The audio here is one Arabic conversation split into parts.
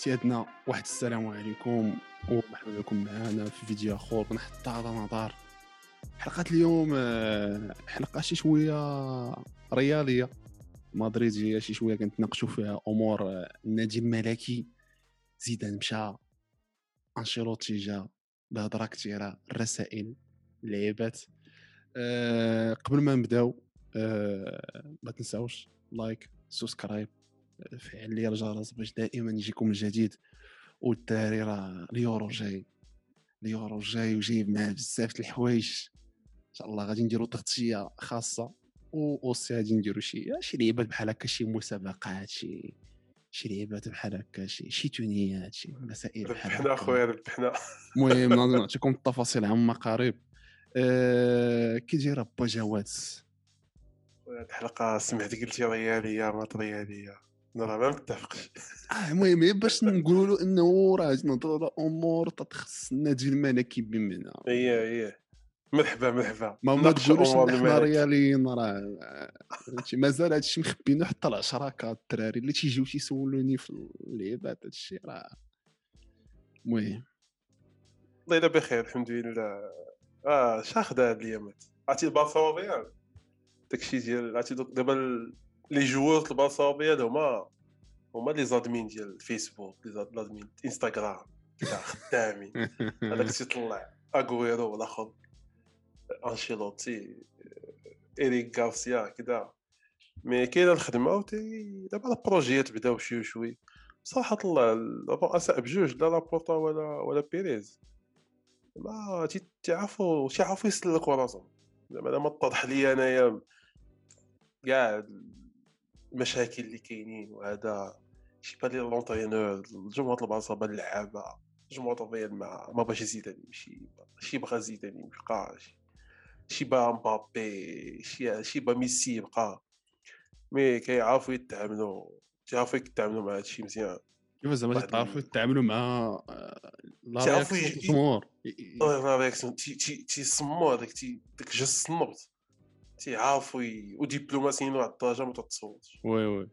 سيادنا واحد السلام عليكم ومرحبا بكم معنا في فيديو آخر من حتى على نظار حلقة اليوم آه، حلقة شي شوية رياضية. مدريديه شي شوية كنتناقشوا فيها أمور آه، النادي الملكي زيدان مشى. أنشيلوتي جا. الهضره كثيرة. الرسائل اللعيبات أه قبل ما نبداو أه ما تنساوش like subscribe فعل لي الجرس باش دائما يجيكم الجديد. والدراري راه اليورو جاي. اليورو جاي وجايب معاه بزاف الحوايج. إن شاء الله غادي نديرو تغطية خاصة. aussi غادي نديرو شي شي لعيبات بحال هكا شي مسابقات شي شي لعيبات بحال هكا شي شي تونيات شي مسائل بحال ربحنا أخويا ربحنا. المهم نعطيكم التفاصيل عما قريب أه كي داير با جواد؟ الحلقة سمعت قلتي ريالية ما رياليه أنا راه ما متفقش. آه المهم غير باش نقولوا له إنه راه نهضروا على أمور تتخص النادي الملكي بمنا هي هي مرحبا مرحبا. ما ما تقولوش إحنا الملك. رياليين راه فهمتي مازال هادشي مخبينو حتى العشراكه الدراري اللي تيجيو تيسولوني في اللعيبات هادشي راه. المهم. الله يلا بخير الحمد لله. آه شاخدة هاد الايامات عرفتي البارسا والريال داكشي ديال عرفتي دابا les joueurs د البارسا والريال هما هما les admins ديال الفيسبوك les ad- l'admin إنستغرام كدا خدامين هذاك تيطلع أغويرو والاخر أنشيلوتي إيريك غارسيا كدا. mais كاينة الخدمة و دابا les projets بداو شوي شوي. بصراحة الله الرؤساء بجوج لا لابورتا ولا ولا بيريز. ما تي- تيعرفوا تيعرفوا يسلكوا راسهم زعما ما تضح لي أنايا كاع المشاكل اللي كاينين وهذا شي بالي لونترينور جمهور بان اللعابة جمهور الريال ما ما باش يزيد يمشي شي بغا زيدان يبقى شي- شي با مبابي شي شي با ميسي يبقى مي كيعرفوا يتعاملوا تيعرفوا يتعاملوا مع هادشي مزيان. كيف زعما تعرفوا يتعاملوا مع آه، لا رياكسيون الجمهور؟ لا رياكسيون تي هذاك تي داك جا الصنبط تيعرفوا ودبلوماسيين واحد الدرجه ما تتصورش وي وي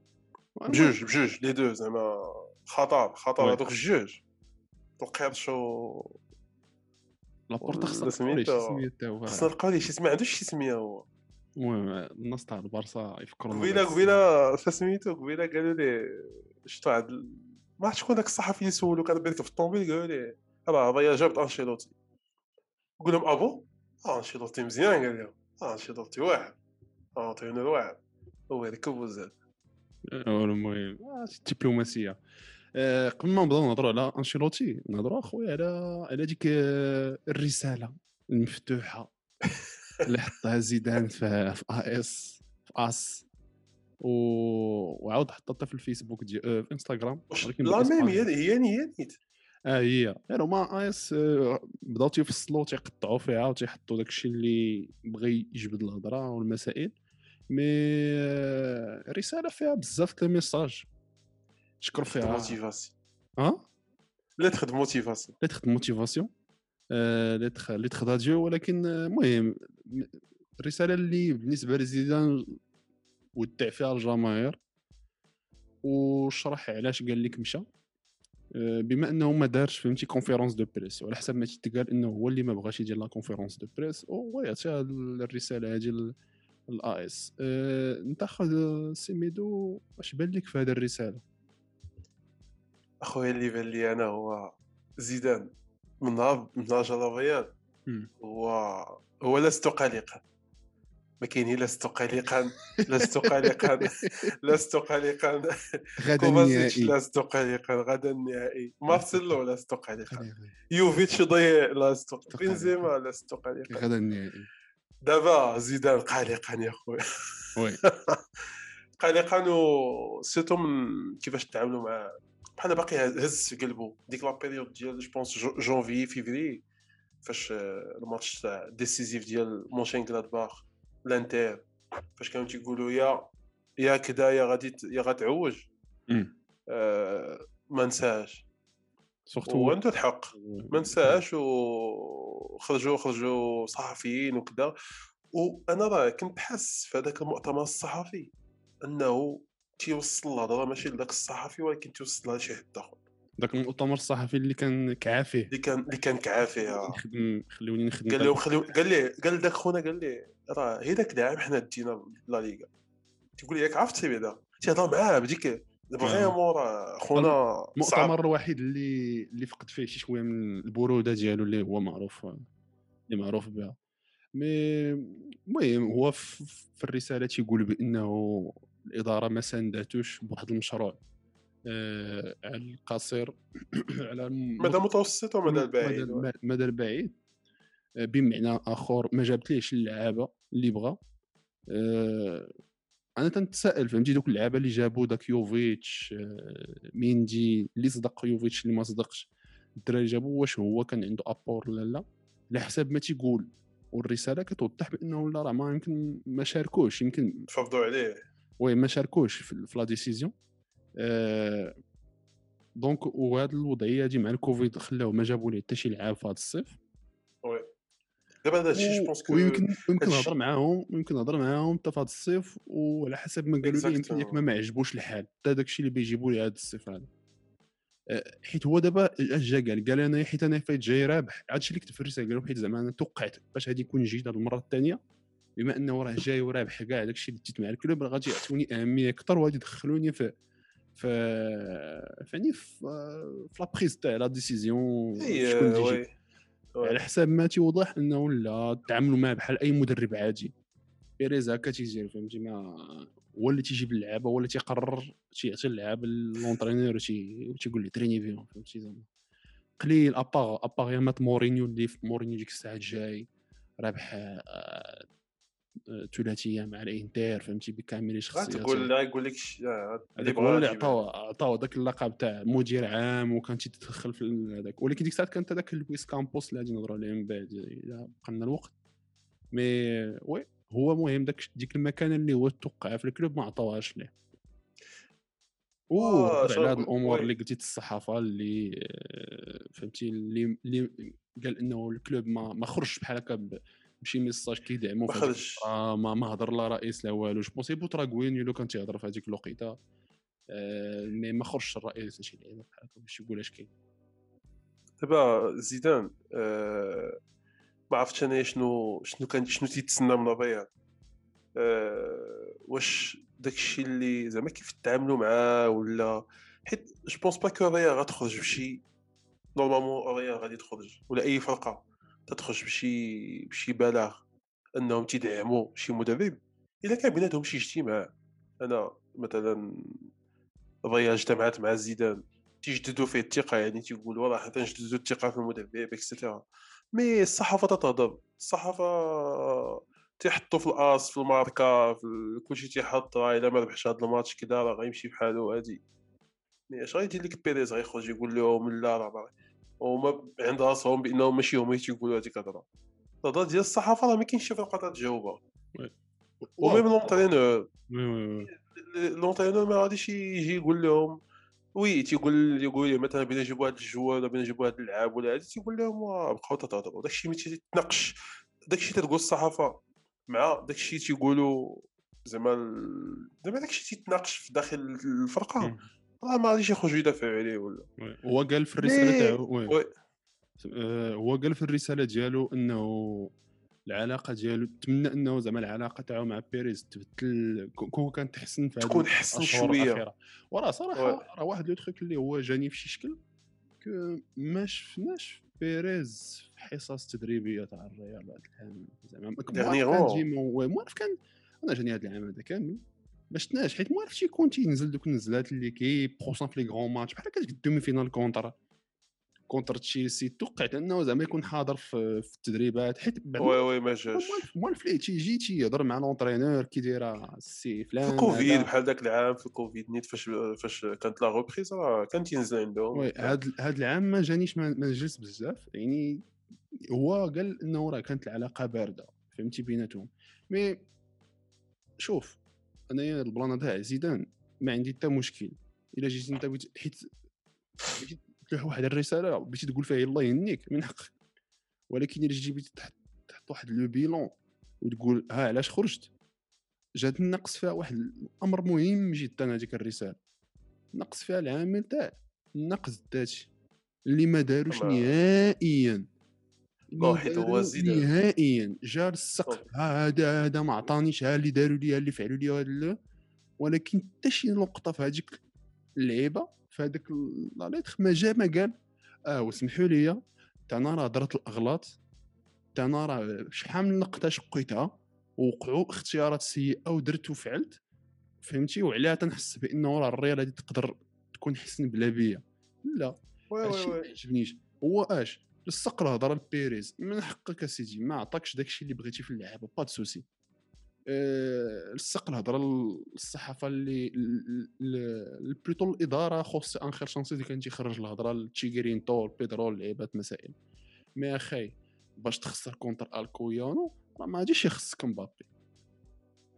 بجوج بجوج لي دو زعما خطر خطر. هذوك الجوج القرش لابورتا ولا خصنا. سميه هو خصنا نلقاو ليه شي ما عندوش شي سميه هو المهم الناس تاع البارسا يفكروا قبيله قبيله فسميتو قبيله قالوا لي شفتو عند ال- ما عرفت شكون داك الصحفي اللي سولو كان بيركب في الطوموبيل قالوا لي راه هذايا جابت انشيلوتي قول لهم ابو انشيلوتي مزيان قال لهم آه انشيلوتي واعر آه ترينر واعر هو يركب وزاد المهم شي دبلوماسيه آه، قبل ما نبداو نهضروا على انشيلوتي نهضروا اخويا على على ديك الرساله المفتوحه اللي حطها زيدان في في AS في AS و... وعاود حطتها في الفيسبوك ديال في انستغرام ولكن la même هي هي نيت آه هي. غير هما AS آه، بداو تيفصلوا تيقطعوا فيها وتيحطوا داكشي اللي بغى يجبد الهضرة والمسائل. mais آه، رساله فيها بزاف د ال messages. شكر فيها. motivation ها؟ lettre de motivation lettre de motivation lettre lettre d'adieu ولكن آه، المهم الرسالة اللي بالنسبة لزيدان ودع فيها الجماهير. وشرح علاش قال لك مشى. آه، بما إنه ما دارش فهمتي conférence de presse وعلى حسب ما تيتقال إنه هو اللي ما بغاش يدير la conférence de presse وهو يعطي الرسالة هذه ل AS أنت خذ سيميدو اش بان لك في هذه الرسالة؟ أخويا اللي بان لي أنا هو زيدان من نهار من نهار مم. هو هو لست قلقا. ما كاين لست قلقا لست قلقا لست قلقا. غدا النهائي. لست قلقا. غدا النهائي. مارسيلو لست قلقا. يوفيتش ضيع لست قلقا. بنزيما لست قلقا. غدا النهائي. دابا زيدان قلقا يا خويا. oui. قلقا و surtout من كيفاش تعاملوا معاه بحال باقي هز في قلبه ديك la période ديال je pense janvier février فاش آه، الماتش تاع décisif ديال مونشين غلادباخ لانتر فاش كانوا تيقولوا يا يا كدا يا غادي يا غتعوج. آه، ما نساهاش. surtout وعنده الحق. ما نساهاش وخرجوا خرجوا صحفيين وكذا وأنا راه كنت حاس في هذاك المؤتمر الصحفي أنه تيوصل الهضرة ماشي لذاك الصحفي ولكن تيوصلها لشي حد آخر. ذاك المؤتمر الصحفي اللي كان كعا فيه. اللي كان اللي كان كعا فيه نخدم خلوني نخدم قال خليو قال لي قال داك خونا قال لي راه هي داك العام حنا دينا لا ليغا. تيقول لي ياك عرفتي بعدا تيهضر معاه بديك vraiment راه خونا المؤتمر الوحيد اللي اللي فقد فيه شي شوية من البرودة ديالو اللي هو معروف اللي معروف بها. mais المهم هو في الرسالة تيقول بأنه الإدارة ما سانداتوش بواحد المشروع. آه، على القصير على مدى متوسط ومدى البعيد. مدى, البعيد. آه، بمعنى آخر ما جابتليش اللعابة اللي بغا. آه، أنا تنتسائل فهمتي؟ دوك اللعابة اللي جابوا داك يوفيتش آه، ميندي اللي صدق يوفيتش اللي ما صدقش. الدراري جابوا واش هو كان عنده apport ولا لا؟ على حساب ما تيقول. والرسالة كتوضح بأنه لا راه ما يمكن ما شاركوش. يمكن تفرضوا عليه. oui ما شاركوش في la décision. آه، donc وهاد الوضعية هادي مع الكوفيد خلاو ما جابوا ليه حتى شي لعاب في هذا الصيف. oui. دابا هذا الشيء je pense que ويمكن يمكن نهضر معاهم يمكن نهضر معاهم حتى في هذا الصيف وعلى حسب ما قالوا لي يمكن ياك ما عجبوش الحال. حتى داك الشيء اللي بيجيبوا لي هذا الصيف هذا. آه، حيت هو دابا اش جا قال؟ قال أنا حيت أنا فايت جاي رابح. هذا الشيء اللي كتب في الرساله قالوا حيت زعما أنا توقعت باش غادي يكون جيد هذه المرة الثانية بما أنه راه جاي ورابح كاع داك الشيء اللي ديت مع ال club راه غادي يعطوني أهمية أكثر وغادي يدخلوني في في فاني في la prise تاع la décision شكون اللي يجي oui. على حساب ما تيوضح إنه لا تعاملوا معاه بحال أي مدرب عادي. بيريز هكا تيجي فهمتي ما هو اللي تيجيب اللعابه هو اللي تيقرر تيعطي اللعابه l'entraîneur وتي- وتيقول لي entraîne فيهم فهمتي. زعما قليل اباغ اباغ مات مورينيو اللي في مورينيو ديك الساعة جاي رابح ثلاثيه مع الانتر فهمتي؟ بكامل شخصياته غتقول لا يقول لك آه، هذاك هو اللي بغا عطاو عطاو داك اللقب تاع مدير عام وكان تيتدخل في هذاك. ولكن ديك الساعة كانت هذاك لويس كامبوس اللي غادي نهضروا عليه من بعد إذا بقى الوقت. mais oui هو مهم داك ديك المكانه اللي هو توقع في ال club ما عطاوهاش ليه. آه، وهضر على هاد الأمور. اللي قلتي الصحافة اللي آه، فهمتي اللي اللي قال إنه ال club ما ما خرجش بحال هكا بشي message كيدعمو في. الفترة، ما ما هضر لا رئيس لا والو. je pense بوتراغوينيو لو كان تيهضر في هذيك الوقيتة. آه، mais ما خرجش الرئيس شي لعيبه بحال هكا باش يقول اش كاين. دابا زيدان آه، ما عرفتش أنا شنو شنو كان شنو تيتسنى من الريال آه، واش داكشي اللي زعما كيف تعاملوا معاه ولا؟ حيت je pense pas que الريال غتخرج بشي normalement الريال غادي تخرج ولا أي فرقة. تتخرج بشي بشي بلاغ أنهم تيدعموا شي مدرب إلا كان بيناتهم شي اجتماع. أنا مثلا الريال اجتمعت مع زيدان تيجددوا فيه الثقة يعني تيقولوا راه حنا تنجددوا الثقة في المدرب et cetera mais الصحافة تتهضر الصحافة تيحطوا في ال AS في الماركة في كلشي تيحط راه إلا ما ربحش هذا الماتش كذا راه غيمشي بحالو هادي. mais اش غيدير لك بيريز غيخرج يقول لهم لا راه ما- هما عند راسهم بانهم ماشي هما اللي تيقولوا هذيك الهضرة. الهضرة ديال الصحافة راه ما كاينش شي فرقة تجاوبها و même l'entraîneur. l'entraîneur ما غاديش يجي يقول لهم oui تيقول يقول لي مثلا بغينا نجيبوا هذا ال joueur ولا بغينا نجيبوا هذا اللعاب ولا هذا تيقول لهم بقاو تتهضروا. داكشي ما تيتناقش داكشي تتقول الصحافة مع داكشي تيقولوا زعما زعما داكشي تيتناقش في داخل الفرقة. ما غاديش يخرجوا يدافعوا عليه ولا. هو قال في الرساله تاعو هو قال في الرساله ديالو انه العلاقه ديالو تمنى انه زعما العلاقه تاعو مع بيريز تبدل كو- كون كانت تحسن في تكون حسن. الأخيرة. وراه صراحة. راه واحد لو تخيك اللي هو جاني في شي شكل ما شفناش بيريز في حصص تدريبيه تاع الريال هذا العام زعما كان هو مؤلف كان أنا جاني هذا العام هذا كامل ما شفناش حيت مؤلف تيكون تينزل دوك النزلات اللي كي بروسون في لي غرون ماتش بحال هكا الدومي فينال كونتر. contre تشيلسي توقعت أنه زعما يكون حاضر في, في التدريبات حيت oui oui ما جاش. مؤلف ليه تيجي تيهضر مع l'entraîneur كي دايرة السي في فلان الكوفيد هذا. بحال ذاك العام في الكوفيد نيت فاش فاش كانت la reprise راه كان تينزل عندهم. oui هاد هاد العام ما جانيش ما ما نجلس بزاف يعني هو قال إنه راه كانت العلاقة باردة فهمتي بيناتهم. mais شوف انايا ال plan تاع زيدان ما عندي حتى مشكل. إلا جيت أنت بغيت حيت تلوح واحد الرسالة بغيتي تقول فيها الله يهنيك من حقك ولكن إلا جيتي بغيتي تحط تحط واحد لو بيلون وتقول ها علاش خرجت؟ جات النقص فيها واحد الأمر مهم جدا هذيك الرسالة. نقص فيها العامل تاع النقد الذاتي اللي ما داروش نهائيا. نهائيا. جا للسقف هذا هذا ما عطانيش ها اللي داروا لي اللي فعلوا لي هذا. ولكن حتى شي نقطة في هذيك اللعيبة في هذاك la lettre ما جا ما قال. آه وسمحوا لي تا أنا راه درت الأغلاط. تا أنا راه شحال من نقطة شقيتها. ووقعوا اختيارات سيئة ودرت وفعلت. فهمتي؟ وعليها تنحس بأنه راه الريال هذه تقدر تكون حسن بلا بيا. لا. oui هادشي ما عجبنيش. هو أش؟ لصق الهضره لبيريز من حقك أسيدي ما عطاكش داكشي اللي بغيتي في اللعابه pas souci. أه لصق الهضره للصحافه اللي بلوتو الإدارة خوصي انخير شانسي اللي كان تيخرج الهضرة لتشيغيرين طول بيدرول لعيبات مسائل. مي أخي باش تخسر كونتر الكويانو راه ما غاديش يخصك مبابي.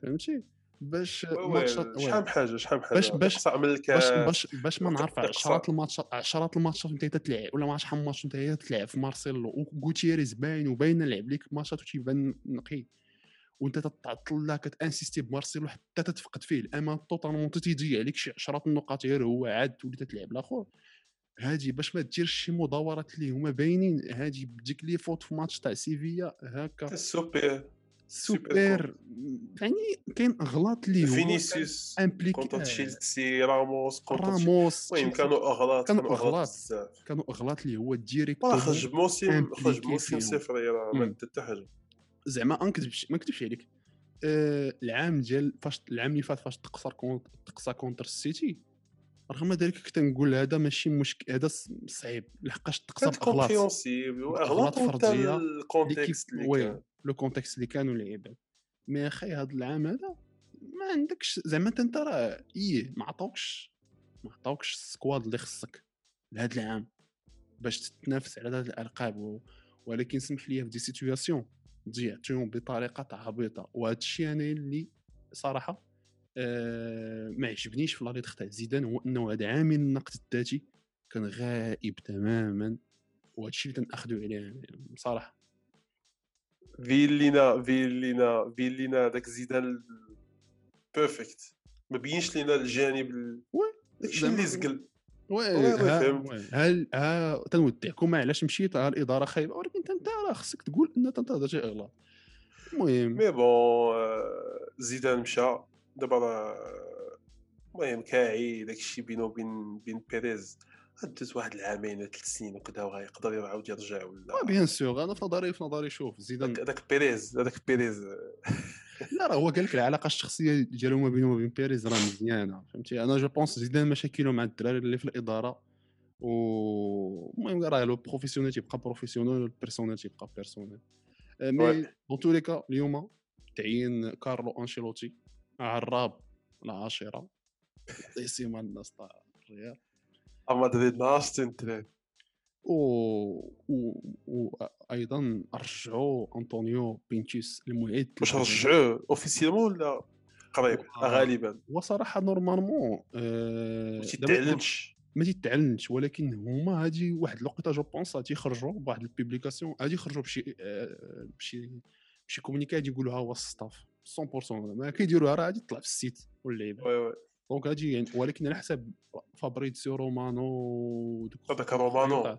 فهمتي؟ باش ماتشات شحال من حاجة شحال من حاجة؟ باش- باش- من باش باش باش ما نعرف عشرات الماتشات عشرات الماتشات انت تلعب ولا ما عرفتش شحال من ماتش انت تلعب في مارسيلو وغوتيريز باين وباين لعب ليك ماتشات وتيبان نقي. وانت تتعطل لا كتانسيستي بمارسيلو حتى تتفقد فيه الامان توتالمون تيضيع عليك شي عشرات النقاط غير هو عاد تولي تلعب الآخر. هادي باش ما ديرش شي مداورات اللي هما باينين هادي بديك لي فوت في ماتش تاع سيفيا هكا. السوبر سوبر يعني كاين أغلاط اللي هو فينيسيوس كونتر تشيلسي راموس راموس المهم. كانوا أغلاط كانوا أغلاط. بزاف. كانوا أغلاط اللي هو ديريكت خرج بموسم خرج فيهم. صفر راه ما حتى حاجة. زعما ما نكذبش ما نكذبش عليك. آه العام ديال فاش العام اللي فات فاش تقصر كونت تقصى contre السيتي رغم ذلك كنت نقول هذا ماشي مشكل هذا صعيب. لحقاش تقصى بأغلاط. اغلاط حتى فردية. ال contexte اللي le contexte اللي كانوا العباد mais أخي هذا العام هذا ما عندكش زعما أنت راه إيه ما عطاوكش ما عطاوكش ال squad اللي خصك لهذا العام باش تتنافس على هذه الألقاب. ولكن سمح لي في des situations ضيعتهم بطريقة عبيطة. وهذا الشيء أنا اللي صراحة آه ما عجبنيش في la lettre تاع زيدان. هو أنه هذا عامل النقد الذاتي كان غائب تماما. وهذا الشيء اللي تنأخذوا عليه بصراحه فيلينا فيلينا فيلينا داك زيدان perfect ما بينش لينا الجانب داكشي اللي زقل. oui ها- تنودعكم علاش مشيت؟ ها الإدارة خايبة. ولكن أنت راه خصك تقول إن هذا شيء اغلاط المهم. mais bon آه، زيدان مشى. دابا راه المهم كاعي داكشي بينه وبين بين بيريز. دوز واحد العامين ولا ثلاث سنين وكذا وغيقدر يعاود يرجع ولا؟ آه bien sûr أنا في نظري في نظري شوف زيدان داك بيريز هذاك بيريز. لا راه هو قال لك العلاقة الشخصية ديالو ما بينه وبين بيريز راه مزيانة فهمتي؟ أنا je pense زيدان مشاكله مع الدراري اللي في الإدارة و المهم راه le professionnel تيبقى professionnel وال personnel تيبقى personnel mais. dans tous les cas اليوم تعيين كارلو أنشيلوتي عراب العاشرة. décima الناس تاع الريال مدريد ناس تنترين و... و... وأيضا رجعوا أنطونيو بينتيس المعد واش. رجعوه officiellement ولا قريب؟ و- غالبا. هو صراحة normalement آه ما تيتعلنش. ما تيتعلنش ولكن هما هادي واحد الوقيته je pense غادي يخرجوا بواحد ال publication غادي يخرجوا بشي آه، بشي بشي communiqué غادي يقولوا ها هو ال staff 100% ما كيديروها راه غادي تطلع في ال site واللعيبة. oui oui. donc غادي يعني ولكن على حساب فابريتسيو رومانو هذاك رومانو.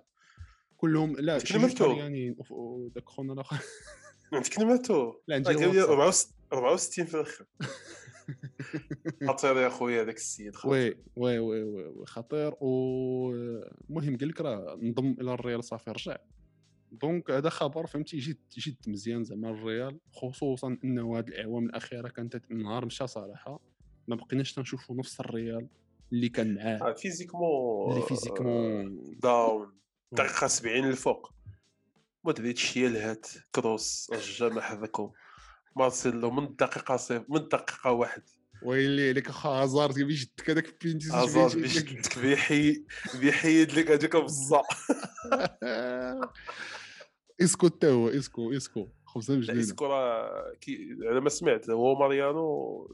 كلهم لا تكلمتو؟ وف- وداك خونا الآخر. انت كلماتو لا عندي قال لي الواتساب. 64 في الآخر. خطير يا خويا هذاك السيد خطير. oui oui oui oui خطير. والمهم قال لك راه انضم إلى الريال صافي رجع. donc هذا خبر فهمتي جد جد مزيان زعما الريال خصوصا إنه هاد الإعوام الأخيرة كانت نهار مشى صراحة. ما بقيناش تنشوفوا نفس الريال اللي كان معاه. آه، physiquement اللي physiquement down دقيقة 70 الفوق مدريد شيالهات كروس رجع ما حذاكم مارسيلو من الدقيقه صفر من الدقيقه واحد. ويلي عليك اخا هازارد كيف يشدك هذاك بينتي هازارد بيشدك بيحيد بيحيد لك هذيك البزه إسكو تا هو إسكو إسكو. لا مجنونه اسكو راه كي على ما سمعت هو ماريانو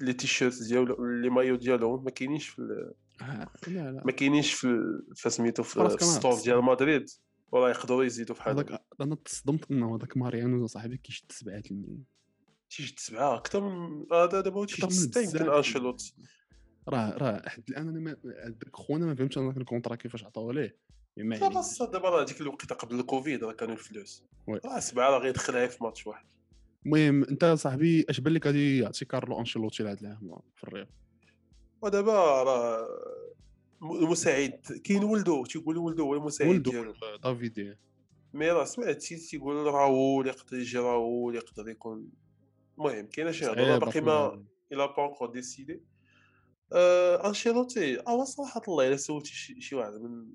لي تيشيرت ديالو لي مايو ديالهم ما كاينينش في ال- آه، لا لا. ما كاينينش في ال- في في تص- ديال مدريد. وراه يقدروا يزيدوا في هذاك أنا تصدمت إنه هذاك ماريانو صاحبي كيشد 7 تيجي تسبعه أكثر من هذا دابا من ستة يمكن. أنشيلوتي. راه راه حد الآن أنا ما خونا ما فهمتش أنا ال contrat كيفاش عطاوه ليه. mais ما لا علينا. بس دابا راه ديك الوقيته قبل الكوفيد راه كانوا الفلوس. راه سبعة راه غيدخلها في ماتش واحد. المهم أنت صاحبي أش بان لك غادي يعطي كارلو أنشيلوتي لهذا العام في الريال ودابا راه المساعد كاين ولدو تيقول ولدو هو المساعد ولدو ديالو. دافيدي mais راه سمعتي تيقول راول يقدر يجي راول يقدر يكون المهم كاينة شي هضرة. باقي ما il a pas encore décidé آه أنشيلوتي آه صراحة الله إلا سولتي شي, شي واحد من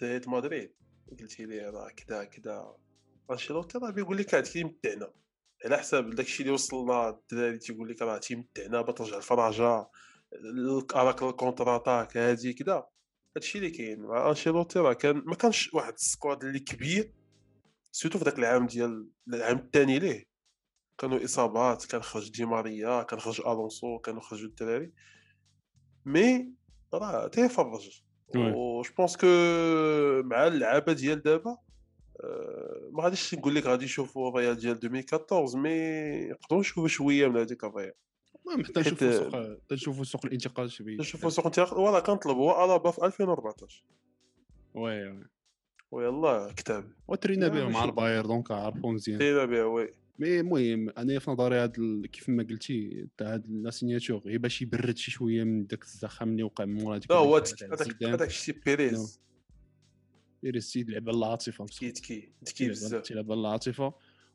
دراري مدريد قلتي لي راه كذا كذا. أنشيلوتي راه بيقول لك هاد تيمتعنا على حساب داكشي اللي وصلنا الدراري تيقول لك راه تيمتعنا بترجع الفراجه راك ال contre-attaque هادي كذا. هادشي اللي كاين. مع أنشيلوتي راه كان ما كانش واحد ال squad اللي كبير surtout في ذاك العام ديال العام الثاني ليه. كانوا إصابات كان خرج دي ماريا كان خرج ألونسو كانوا خرجوا الدراري. mais راه تيفرج. oui. و je pense que مع اللعابه ديال دابا ما غاديش نقول لك غادي نشوفوا الريال ديال 2014 مي نقدروا نشوفوا شوية من هذيك الريال المهم حتى نشوفوا سوق نشوفوا سوق الانتقال شبيه نشوفوا سوق انتقال ولا كنطلب هو الابا في 2014 وي وي ويلا كتاب وترينا به مع الباير دونك عارفون مزيان تينا بها وي مي المهم أنا في نظري هاد ال- كيف ما قلتي تاع هاد لا سيناتور غير باش يبرد شي شوية من داك الزخم اللي وقع من مورا ديك لا هو هذاك الشيء بيريز. بيريز لعب العاطفة بصح تيتكي تيتكي بزاف. تيلعب العاطفة.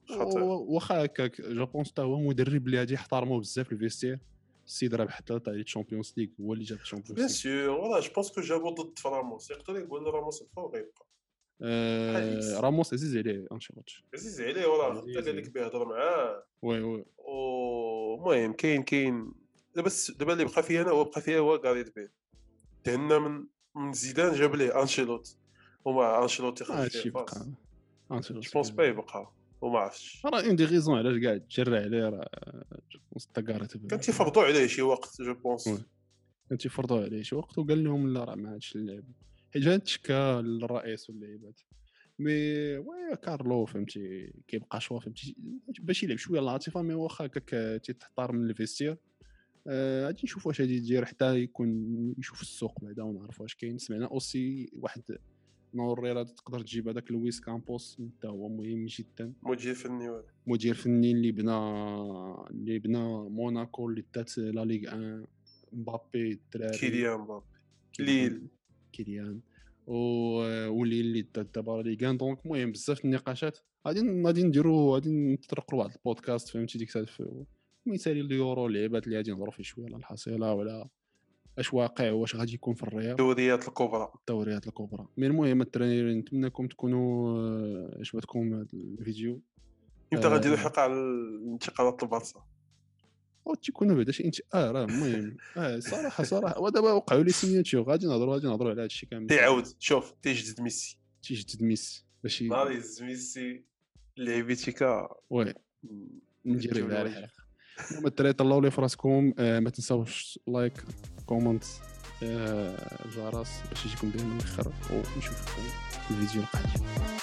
خطير. و- واخا هكاك je pense حتى هو مدرب اللي غادي يحترموه بزاف ال vestiaire السيد راه حتى تاع ال Champions League هو اللي جاب ال Champions bien ليغ sûr ولا je pense que جابو ضد راموس يقدر يقول راموس آه، حديث. راموس عزيز عليه أنشيلوتي. عزيز عليه ولا عزيز حتى قال لك بيهضر معاه. oui oui. المهم كاين كاين. دابا دابا اللي بقى فيا أنا هو بقى فيا هو غاريت بيل تهنا من من زيدان جاب ليه أنشيلوتي. وما أنشيلوتي خرج هادشي فيه بقى. فاس انشيلوتي je pense pas يبقى. وما عرفتش. راه une des raisons علاش كاع تجرى عليه راه je pense تا غاريت كان تيفرضوا عليه شي وقت je pense oui. كان تيفرضوا عليه شي وقت وقال لهم لا راه ما عادش اللعب. حيت تشكى للرئيس واللعيبات mais oui كارلو فهمتي؟ كيبقى choix فهمتي؟ باش يلعب شوية العاطفه mais واخا هكاك تيتحتار من ال vestiaire. آه، غادي نشوف واش غادي يدير حتى يكون يشوف السوق بعدا ونعرف واش كاين. سمعنا أوسي واحد نور ريال تقدر تجيب هذاك لويس كامبوس حتى هو مهم جدا. مدير فني. مدير فني اللي بنى اللي بنى موناكو اللي دات la Ligue 1 مبابي الدراري كيليان مبابي. ليل. كيليان و- واللي اللي دات دابا Ligue 1 donc المهم بزاف النقاشات. غادي غادي نديرو غادي نتطرقوا لواحد البودكاست فهمتي؟ ديك الساعة مثالي اللي يورو اللعيبات اللي غادي نهضروا فيه شوية على الحصيلة ولا اش واقع واش غادي يكون في الريال الدوريات الكبرى. الدوريات الكبرى. mais المهم الترينير نتمنىكم تكونوا آه، عجبتكم هذا الفيديو. إمتى آه. غنديروا حلقه على الانتقالات البارسا أو تيكونوا بعدا شي إنت آه راه المهم آه صراحة صراحة ودابا وقعوا les signatures غادي نهضروا غادي نهضروا على هذا الشيء كامل. تيعاود شوف تيجدد ميسي تيجدد ميسي باش يهز ميسي لعيبيتيكا وي نديرو على. الحلقة المهم الدراري طلعوا لي فراسكم آه ما تنساوش like comment آه الجرس باش يجيكم دائما الآخر ونشوفكم في الفيديو القادم.